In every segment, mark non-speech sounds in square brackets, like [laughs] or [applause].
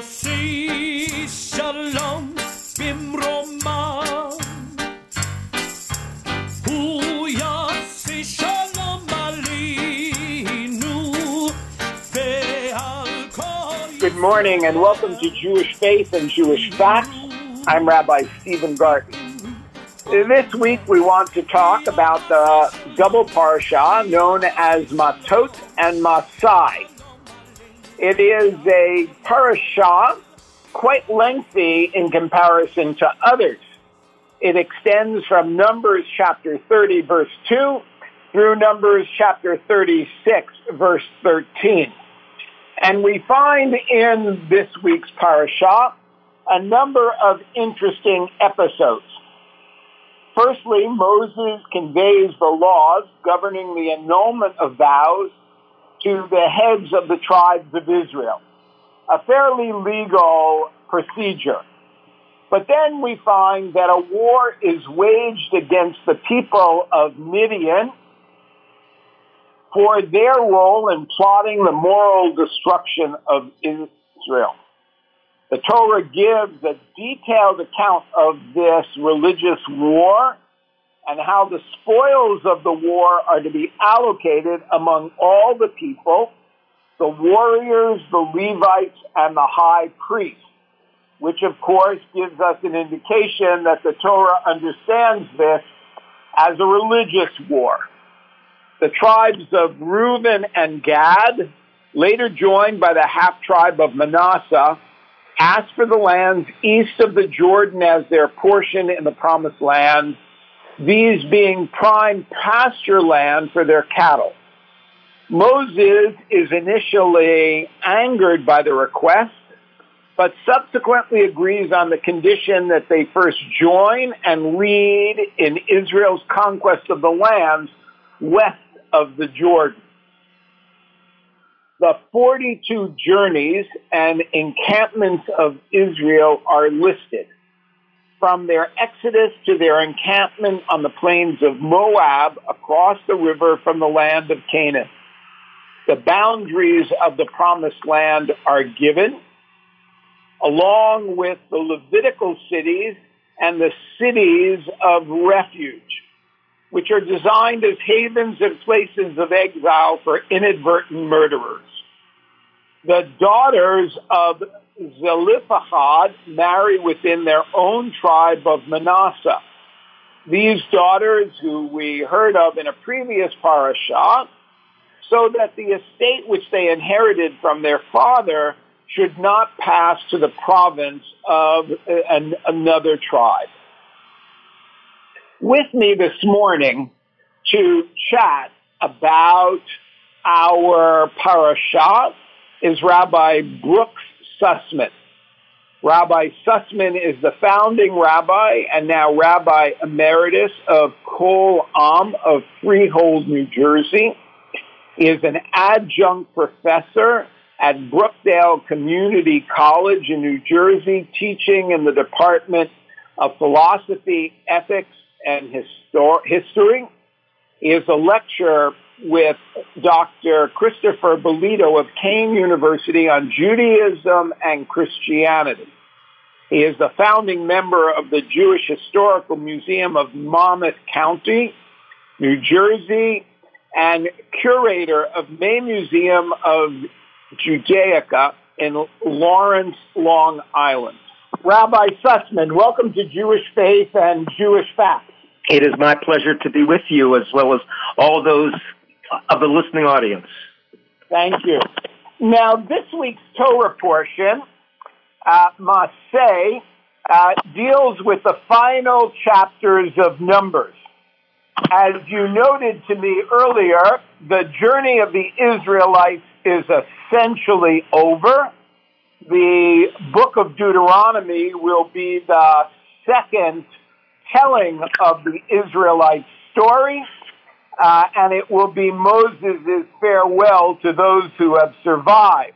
יוסי שלום במרומה הוא יוסי שלום עלינו ועל כל Good morning and welcome to Jewish Faith and Jewish Facts. I'm Rabbi Stephen Garten. This week we want to talk about the double parsha known as Matot and Masai. It is a parasha quite lengthy in comparison to others. It extends from Numbers chapter 30 verse 2 through Numbers chapter 36 verse 13. And we find in this week's parasha a number of interesting episodes. Firstly, Moses conveys the laws governing the annulment of vows to the heads of the tribes of Israel. A fairly legal procedure. But then we find that a war is waged against the people of Midian for their role in plotting the moral destruction of Israel. The Torah gives a detailed account of this religious war and how the spoils of the war are to be allocated among all the people, the warriors, the Levites, and the high priest, which of course gives us an indication that the Torah understands this as a religious war. The tribes of Reuben and Gad, later joined by the half tribe of Manasseh, asked for the lands east of the Jordan as their portion in the promised land, these being prime pasture land for their cattle. Moses is initially angered by the request, but subsequently agrees on the condition that they first join and lead in Israel's conquest of the lands west of the Jordan. The 42 journeys and encampments of Israel are listed. From their exodus to their encampment on the plains of Moab across the river from the land of Canaan. The boundaries of the promised land are given, along with the Levitical cities and the cities of refuge which are designed as havens and places of exile for inadvertent murderers. The daughters of Zelophehad marry within their own tribe of Manasseh. These daughters, who we heard of in a previous parasha, so that the estate which they inherited from their father should not pass to the province of uh, an, another tribe with me this morning to chat about our parasha is Rabbi Brooks Sussman. Rabbi Sussman is the founding rabbi and now rabbi emeritus of Kol Am of Freehold, New Jersey. He is an adjunct professor at Brookdale Community College in New Jersey, teaching in the Department of Philosophy, Ethics, and histor- history. He is a lecturer with Dr. Christopher Bolito of Kean University on Judaism and Christianity. He is the founding member of the Jewish Historical Museum of Monmouth County, New Jersey, and curator of May Museum of Judaica in Lawrence, Long Island. Rabbi Sussman, welcome to Jewish Faith and Jewish Facts. It is my pleasure to be with you as well as all those of the listening audience. Thank you. Now, this week's Torah portion, uh, Masay, uh, deals with the final chapters of Numbers. As you noted to me earlier, the journey of the Israelites is essentially over. The book of Deuteronomy will be the second telling of the Israelite story, uh, and it will be Moses' farewell to those who have survived.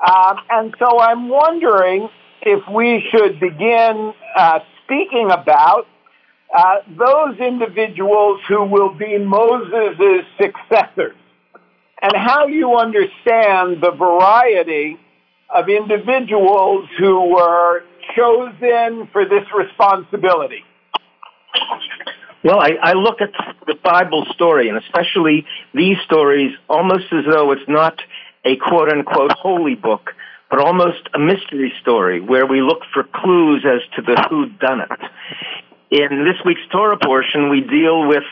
Um, and so I'm wondering if we should begin uh, speaking about uh, those individuals who will be Moses' successors and how you understand the variety of individuals who were chosen for this responsibility? Well, I, I look at the Bible story, and especially these stories, almost as though it's not a quote unquote holy book, but almost a mystery story where we look for clues as to the who done it. In this week's Torah portion, we deal with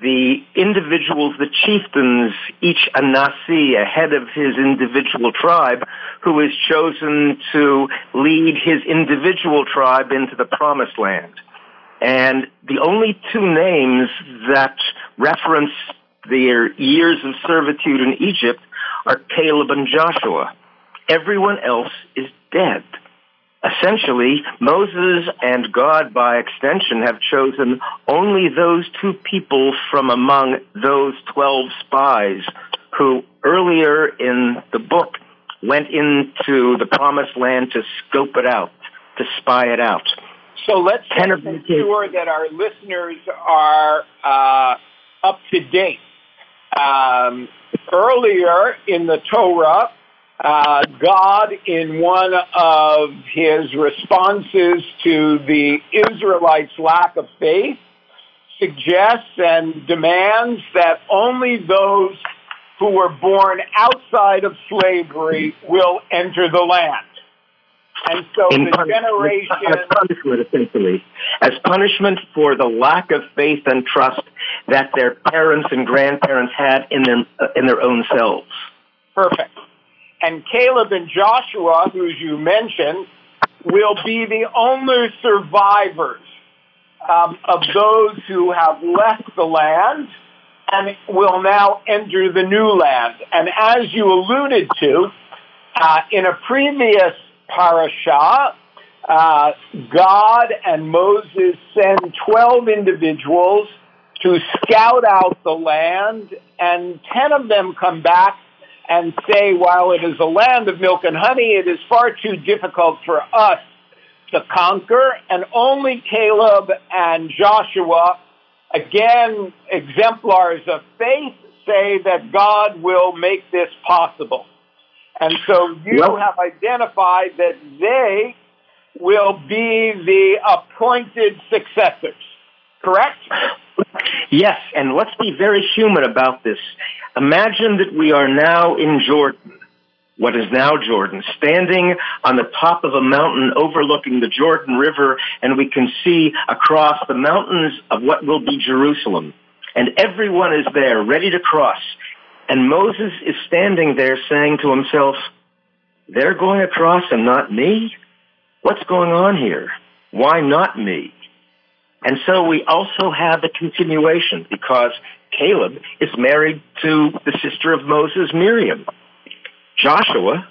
the individuals, the chieftains, each a Nasi, a head of his individual tribe, who is chosen to lead his individual tribe into the promised land. And the only two names that reference their years of servitude in Egypt are Caleb and Joshua. Everyone else is dead. Essentially, Moses and God, by extension, have chosen only those two people from among those 12 spies who earlier in the book went into the promised land to scope it out, to spy it out. So let's make sure that our listeners are uh, up to date. Um, earlier in the Torah, uh, God, in one of his responses to the Israelites' lack of faith, suggests and demands that only those who were born outside of slavery will enter the land. And so In the pun- generation. as punishment, essentially, as punishment for the lack of faith and trust that their parents and grandparents had in their uh, in their own selves. Perfect. And Caleb and Joshua, who you mentioned, will be the only survivors um, of those who have left the land and will now enter the new land. And as you alluded to, uh, in a previous parasha, uh, God and Moses send 12 individuals to scout out the land, and 10 of them come back and say, while it is a land of milk and honey, it is far too difficult for us to conquer, and only Caleb and Joshua, again, exemplars of faith, say that God will make this possible. And so you Well- have identified that they will be the appointed successors. Correct? Yes, and let's be very human about this. Imagine that we are now in Jordan, what is now Jordan, standing on the top of a mountain overlooking the Jordan River, and we can see across the mountains of what will be Jerusalem. And everyone is there, ready to cross. And Moses is standing there saying to himself, they're going across and not me? What's going on here? Why not me? And so we also have a continuation because Caleb is married to the sister of Moses, Miriam. Joshua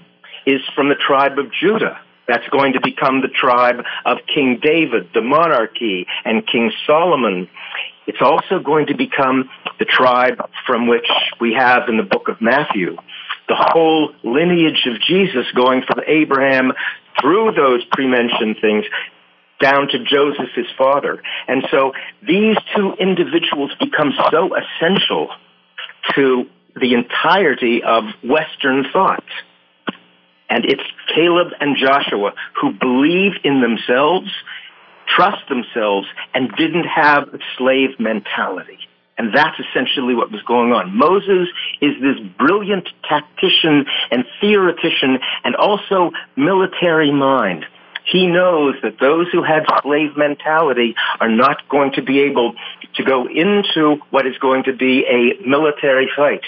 is from the tribe of Judah. That's going to become the tribe of King David, the monarchy, and King Solomon. It's also going to become the tribe from which we have in the book of Matthew the whole lineage of Jesus going from Abraham through those pre-mentioned things down to Joseph, his father. And so these two individuals become so essential to the entirety of Western thought. And it's Caleb and Joshua who believe in themselves, trust themselves, and didn't have a slave mentality. And that's essentially what was going on. Moses is this brilliant tactician and theoretician and also military mind. He knows that those who had slave mentality are not going to be able to go into what is going to be a military fight.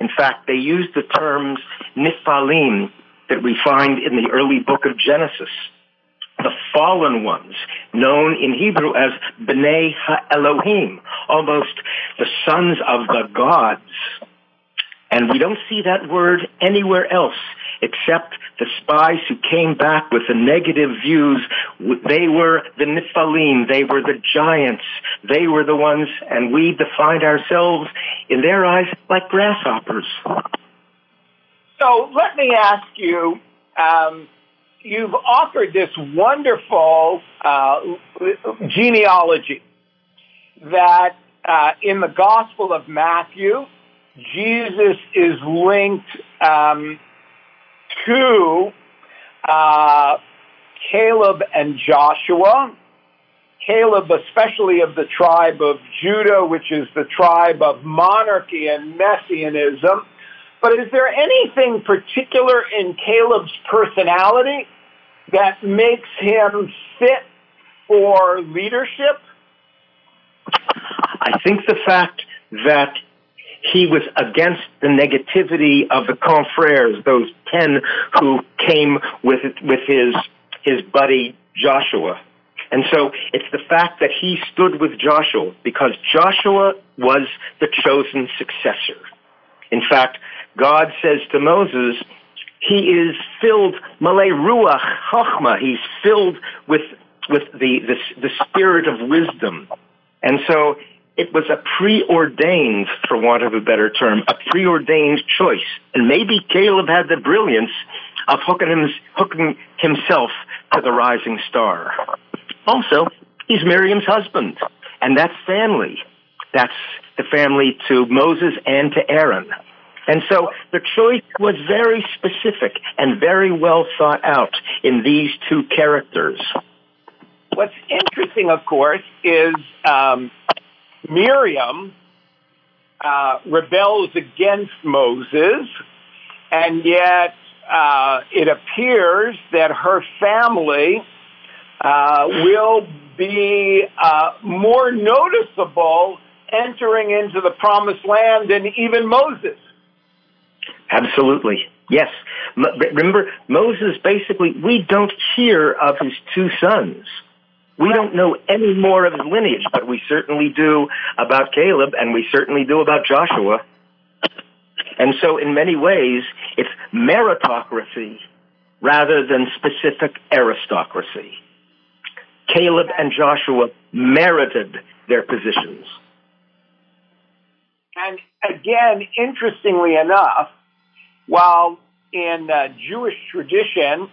In fact, they use the terms Nephilim that we find in the early book of Genesis. The fallen ones, known in Hebrew as B'nai Ha-Elohim, almost the sons of the gods. And we don't see that word anywhere else except the spies who came back with the negative views. They were the Nephilim. They were the giants. They were the ones, and we defined ourselves in their eyes like grasshoppers. So let me ask you, um, you've offered this wonderful uh, genealogy that uh, in the Gospel of Matthew, Jesus is linked um, to uh, Caleb and Joshua. Caleb, especially of the tribe of Judah, which is the tribe of monarchy and messianism. But is there anything particular in Caleb's personality that makes him fit for leadership? I think the fact that he was against the negativity of the confreres, those ten who came with with his his buddy Joshua. And so it's the fact that he stood with Joshua because Joshua was the chosen successor. In fact, God says to Moses, he is filled, malay ruach chachma, he's filled with, with the, the, the spirit of wisdom. And so it was a preordained, for want of a better term, a preordained choice. And maybe Caleb had the brilliance of hooking, him, hooking himself to the rising star. Also, he's Miriam's husband, and that's family. That's the family to Moses and to Aaron. And so the choice was very specific and very well thought out in these two characters. What's interesting, of course, is um, Miriam uh, rebels against Moses, and yet uh, it appears that her family uh, will be uh, more noticeable entering into the promised land than even Moses. Absolutely. Yes. Remember, Moses basically, we don't hear of his two sons. We don't know any more of his lineage, but we certainly do about Caleb and we certainly do about Joshua. And so in many ways, it's meritocracy rather than specific aristocracy. Caleb and Joshua merited their positions. And again, interestingly enough, while in uh, Jewish tradition,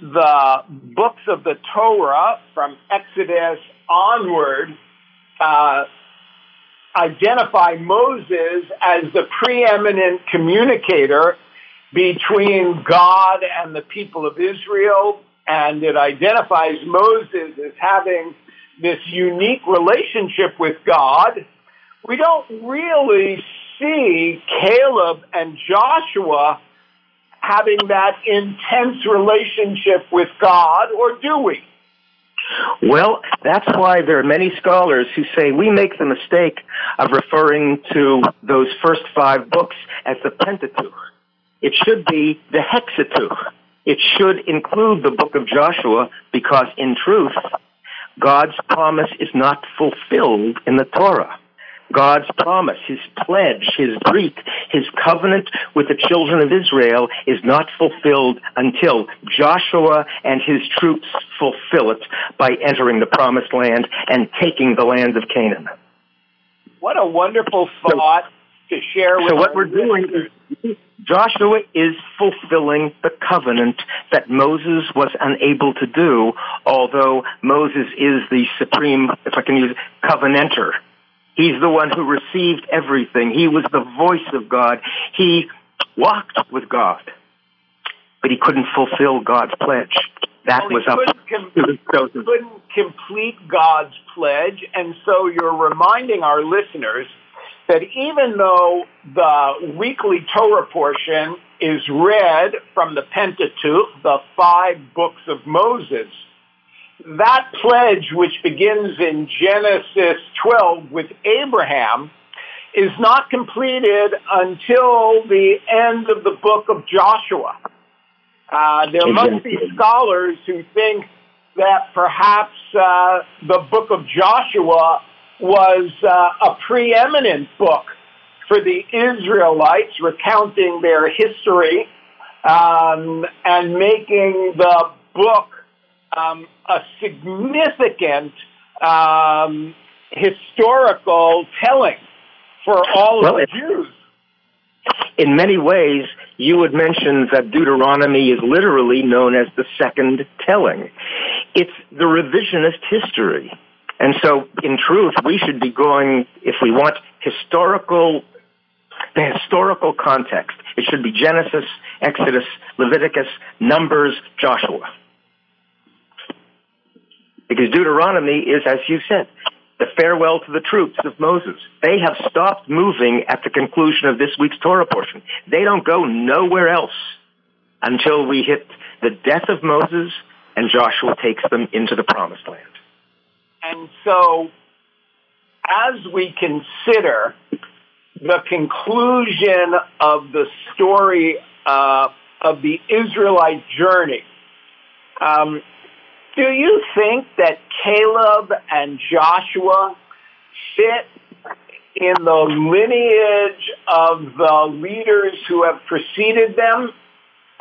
the books of the Torah from Exodus onward uh, identify Moses as the preeminent communicator between God and the people of Israel, and it identifies Moses as having this unique relationship with God. We don't really see Caleb and Joshua having that intense relationship with God, or do we? Well, that's why there are many scholars who say we make the mistake of referring to those first five books as the Pentateuch. It should be the Hexateuch. It should include the book of Joshua because in truth, God's promise is not fulfilled in the Torah. God's promise, His pledge, His brit, His covenant with the children of Israel is not fulfilled until Joshua and his troops fulfill it by entering the promised land and taking the land of Canaan. What a wonderful thought so, to share with So what we're doing is Joshua is fulfilling the covenant that Moses was unable to do, although Moses is the supreme, if I can use, covenanter He's the one who received everything. He was the voice of God. He walked with God, but he couldn't fulfill God's pledge. That well, was up com- couldn't complete God's pledge, and so you're reminding our listeners that even though the weekly Torah portion is read from the Pentateuch, the five books of Moses, that pledge, which begins in Genesis 12 with Abraham, is not completed until the end of the book of Joshua. Uh, there must be scholars who think that perhaps uh, the book of Joshua was uh, a preeminent book for the Israelites, recounting their history um, and making the book um, a significant um, historical telling for all well, of the Jews. In many ways, you would mention that Deuteronomy is literally known as the second telling. It's the revisionist history. And so, in truth, we should be going, if we want historical, the historical context, It should be Genesis, Exodus, Leviticus, Numbers, Joshua. Because Deuteronomy is, as you said, the farewell to the troops of Moses. They have stopped moving at the conclusion of this week's Torah portion. They don't go nowhere else until we hit the death of Moses and Joshua takes them into the promised land. And so, as we consider the conclusion of the story uh, of the Israelite journey, um, do you think that Caleb and Joshua fit in the lineage of the leaders who have preceded them?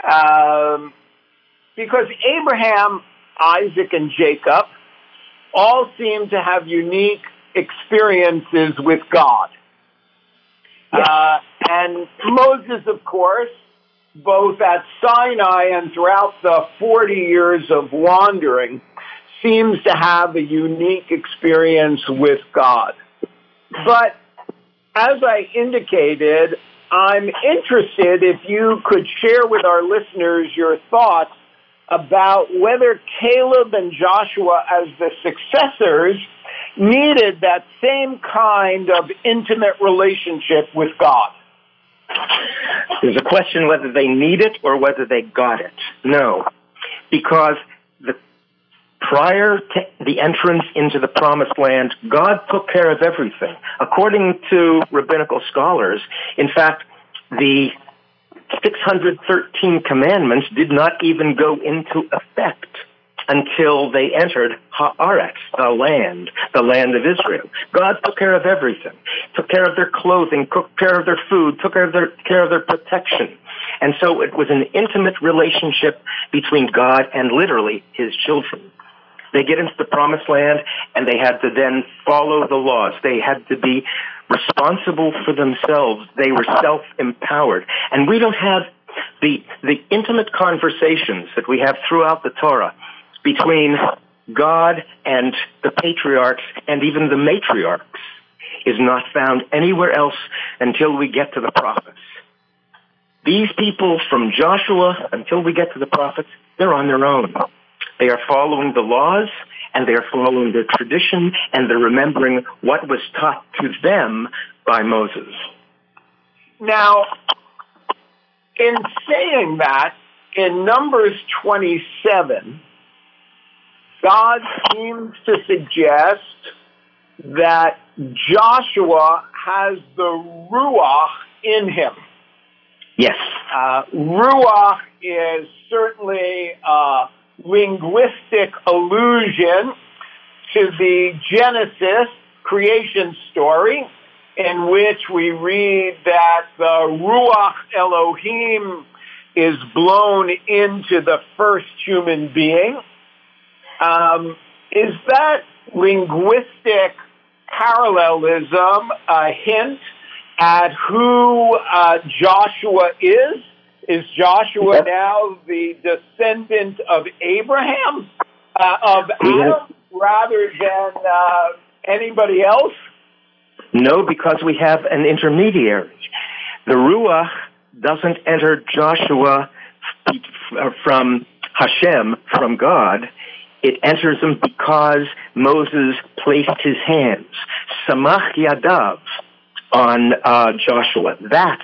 Um, because Abraham, Isaac, and Jacob all seem to have unique experiences with God. Yes. Uh, and Moses, of course, both at Sinai and throughout the 40 years of wandering, seems to have a unique experience with God. But as I indicated, I'm interested if you could share with our listeners your thoughts about whether Caleb and Joshua, as the successors, needed that same kind of intimate relationship with God. There's a question whether they need it or whether they got it. No. Because the, prior to the entrance into the promised land, God took care of everything. According to rabbinical scholars, in fact, the 613 commandments did not even go into effect until they entered Haaretz, the land, the land of Israel. God took care of everything. Took care of their clothing, took care of their food, took care of their, care of their protection. And so it was an intimate relationship between God and literally His children. They get into the promised land and they had to then follow the laws. They had to be responsible for themselves. They were self-empowered. And we don't have the, the intimate conversations that we have throughout the Torah between God and the patriarchs and even the matriarchs is not found anywhere else until we get to the prophets. These people from Joshua until we get to the prophets, they're on their own. They are following the laws and they are following the tradition and they're remembering what was taught to them by Moses. Now, in saying that, in Numbers 27, God seems to suggest that Joshua has the Ruach in him. Yes. Uh, Ruach is certainly a linguistic allusion to the Genesis creation story in which we read that the Ruach Elohim is blown into the first human being. Um, is that linguistic parallelism a hint at who uh, Joshua is? Is Joshua Yep. now the descendant of Abraham, uh, of. Adam, rather than uh, anybody else? No, because we have an intermediary. The Ruach doesn't enter Joshua from Hashem, from God. It enters him because Moses placed his hands, Samach Yadav, on uh, Joshua. That's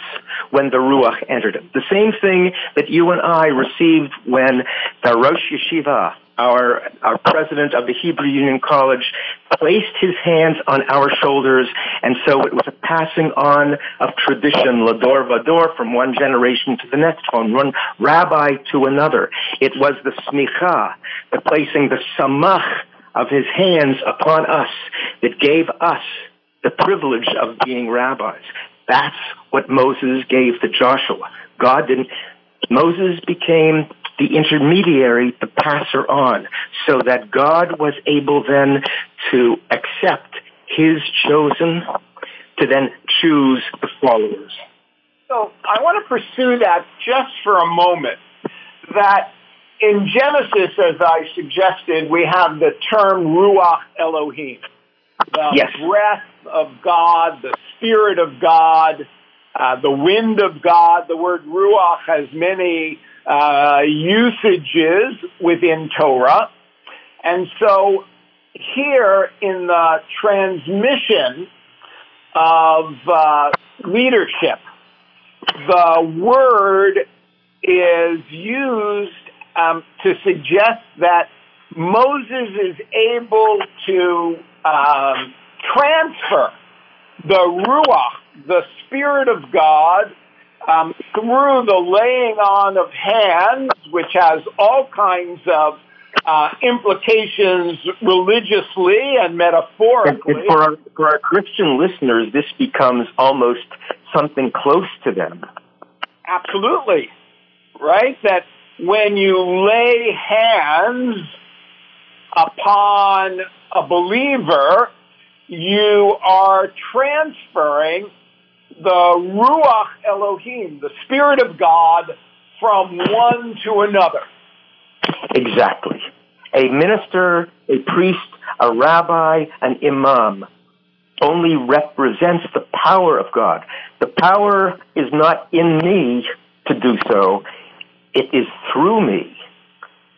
when the Ruach entered him. The same thing that you and I received when the Rosh Yeshiva, our, our president of the Hebrew Union College, placed his hands on our shoulders, and so it was a passing on of tradition, Lador Vador, from one generation to the next, from one rabbi to another. It was the smicha, the placing the samach of his hands upon us that gave us the privilege of being rabbis. That's what Moses gave to Joshua. God didn't, Moses became the intermediary, the passer on, so that God was able then to accept his chosen, to then choose the followers. So I want to pursue that just for a moment. That in Genesis, as I suggested, we have the term Ruach Elohim, the Yes. breath of God, the Spirit of God. uh, the wind of God. The word ruach has many uh, usages within Torah. And so here in the transmission of uh, leadership, the word is used um, to suggest that Moses is able to um, transfer the ruach, the spirit of God, um, through the laying on of hands, which has all kinds of uh, implications religiously and metaphorically. And, for, our, for our Christian listeners, this becomes almost something close to them. Absolutely. Right? That when you lay hands upon a believer, you are transferring the Ruach Elohim, the Spirit of God, from one to another. Exactly. A minister, a priest, a rabbi, an imam only represents the power of God. The power is not in me to do so. It is through me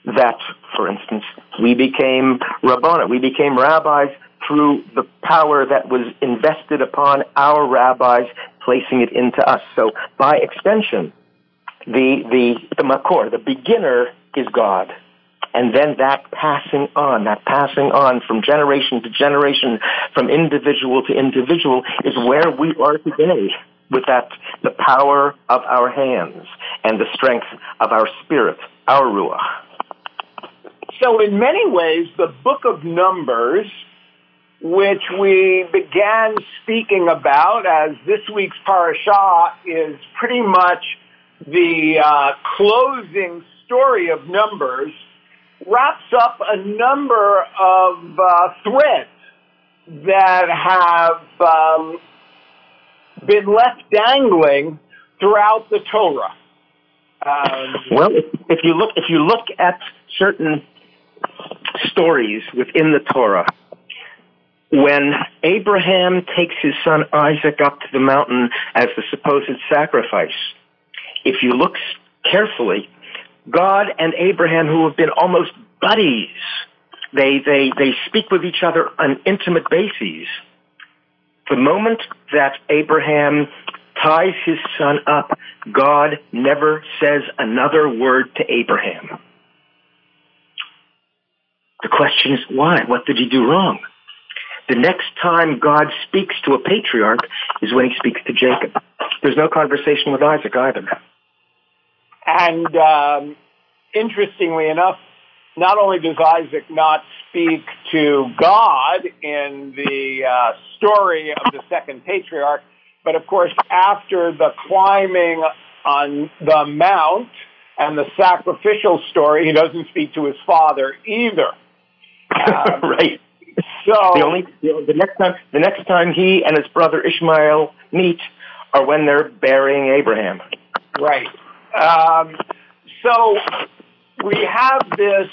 that, for instance, we became rabbana. We became rabbis through the power that was invested upon our rabbis, placing it into us. So, by extension, the the the makor, the beginner, is God, and then that passing on, that passing on from generation to generation, from individual to individual, is where we are today. With that, the power of our hands and the strength of our spirit, our ruach. So, in many ways, the book of Numbers which we began speaking about as this week's parashah is pretty much the uh, closing story of Numbers, wraps up a number of uh, threads that have um, been left dangling throughout the Torah. Um, well, if you look, if you look at certain stories within the Torah, when Abraham takes his son Isaac up to the mountain as the supposed sacrifice, if you look carefully, God and Abraham, who have been almost buddies, they, they, they speak with each other on intimate bases. The moment that Abraham ties his son up, God never says another word to Abraham. The question is why? What did he do wrong? The next time God speaks to a patriarch is when he speaks to Jacob. There's no conversation with Isaac either. And um, interestingly enough, not only does Isaac not speak to God in the uh, story of the second patriarch, but of course, after the climbing on the mount and the sacrificial story, he doesn't speak to his father either. [laughs] Um, right. So the only the next time the next time he and his brother Ishmael meet are when they're burying Abraham. Right. Um, so we have this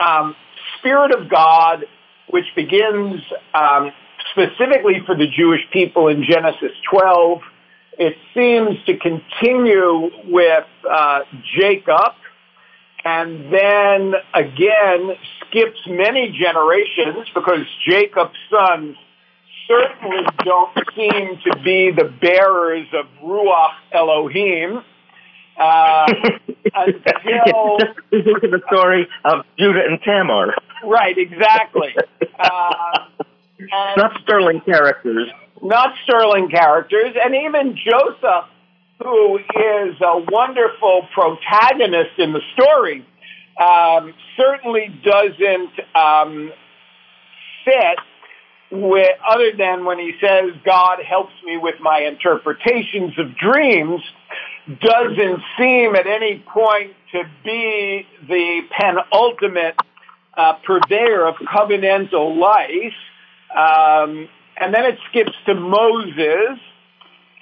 um, spirit of God, which begins um, specifically for the Jewish people in Genesis 12. It seems to continue with uh, Jacob and then again skips many generations because Jacob's sons certainly don't seem to be the bearers of Ruach Elohim. Uh, [laughs] until just look at the story of Judah and Tamar. Right, exactly. [laughs] Uh, not sterling characters. Not sterling characters, and even Joseph who is a wonderful protagonist in the story, um, certainly doesn't um, fit with, other than when he says, God helps me with my interpretations of dreams, doesn't seem at any point to be the penultimate uh, purveyor of covenantal life. Um, and then it skips to Moses,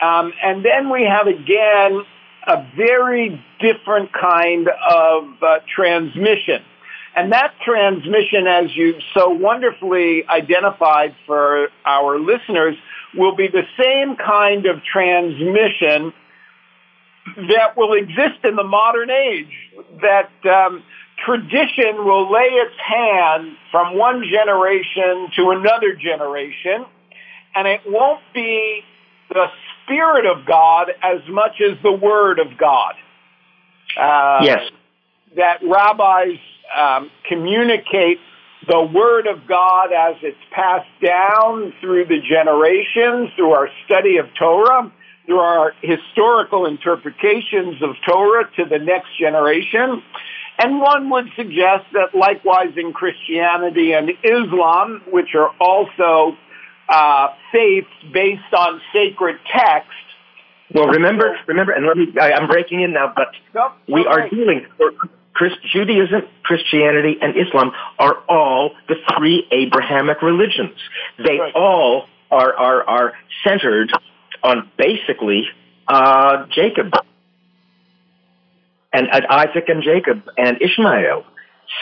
um, and then we have again a very different kind of uh, transmission. And that transmission, as you so wonderfully identified for our listeners, will be the same kind of transmission that will exist in the modern age. That um, tradition will lay its hand from one generation to another generation, and it won't be the Spirit of God as much as the Word of God. Uh, yes. That rabbis um, communicate the Word of God as it's passed down through the generations, through our study of Torah, through our historical interpretations of Torah to the next generation. And one would suggest that likewise in Christianity and Islam, which are also uh, faiths based on sacred text. Well, remember, remember, and let me, I, am breaking in now, but nope, we are dealing, Christ, Judaism, Christianity, and Islam are all the three Abrahamic religions. They right. all are, are, are centered on basically uh, Jacob and, and Isaac and Jacob and Ishmael,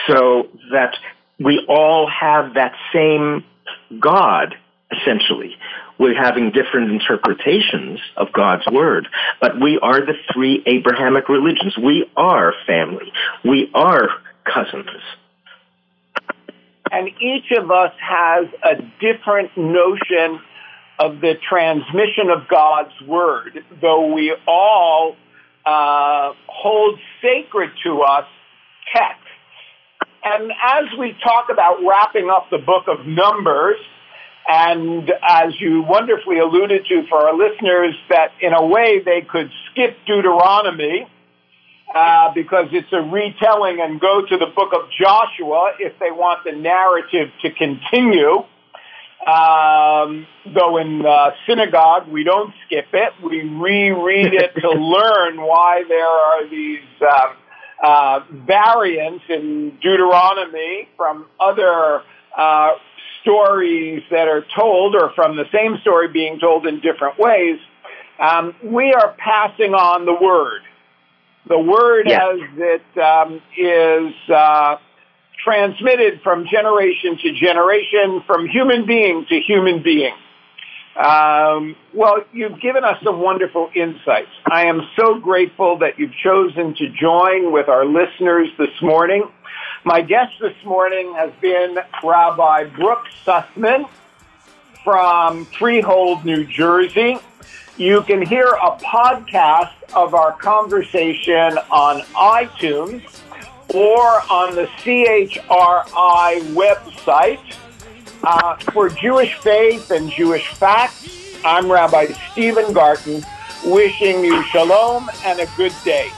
so that we all have that same God essentially. We're having different interpretations of God's word, but we are the three Abrahamic religions. We are family. We are cousins. And each of us has a different notion of the transmission of God's word, though we all uh, hold sacred to us texts. And as we talk about wrapping up the book of Numbers, and as you wonderfully alluded to for our listeners, that in a way they could skip Deuteronomy uh, because it's a retelling and go to the book of Joshua if they want the narrative to continue. Um, though in uh, synagogue we don't skip it, we reread it to [laughs] learn why there are these uh, uh, variants in Deuteronomy from other uh, stories that are told or from the same story being told in different ways, um, we are passing on the word. The word yes. as it um, is uh, transmitted from generation to generation, from human being to human being. Um, well, you've given us some wonderful insights. I am so grateful that you've chosen to join with our listeners this morning. My guest this morning has been Rabbi Brooks Sussman from Freehold, New Jersey. You can hear a podcast of our conversation on iTunes or on the CHRI website. Uh, for Jewish Faith and Jewish Facts, I'm Rabbi Stephen Garten, wishing you shalom and a good day.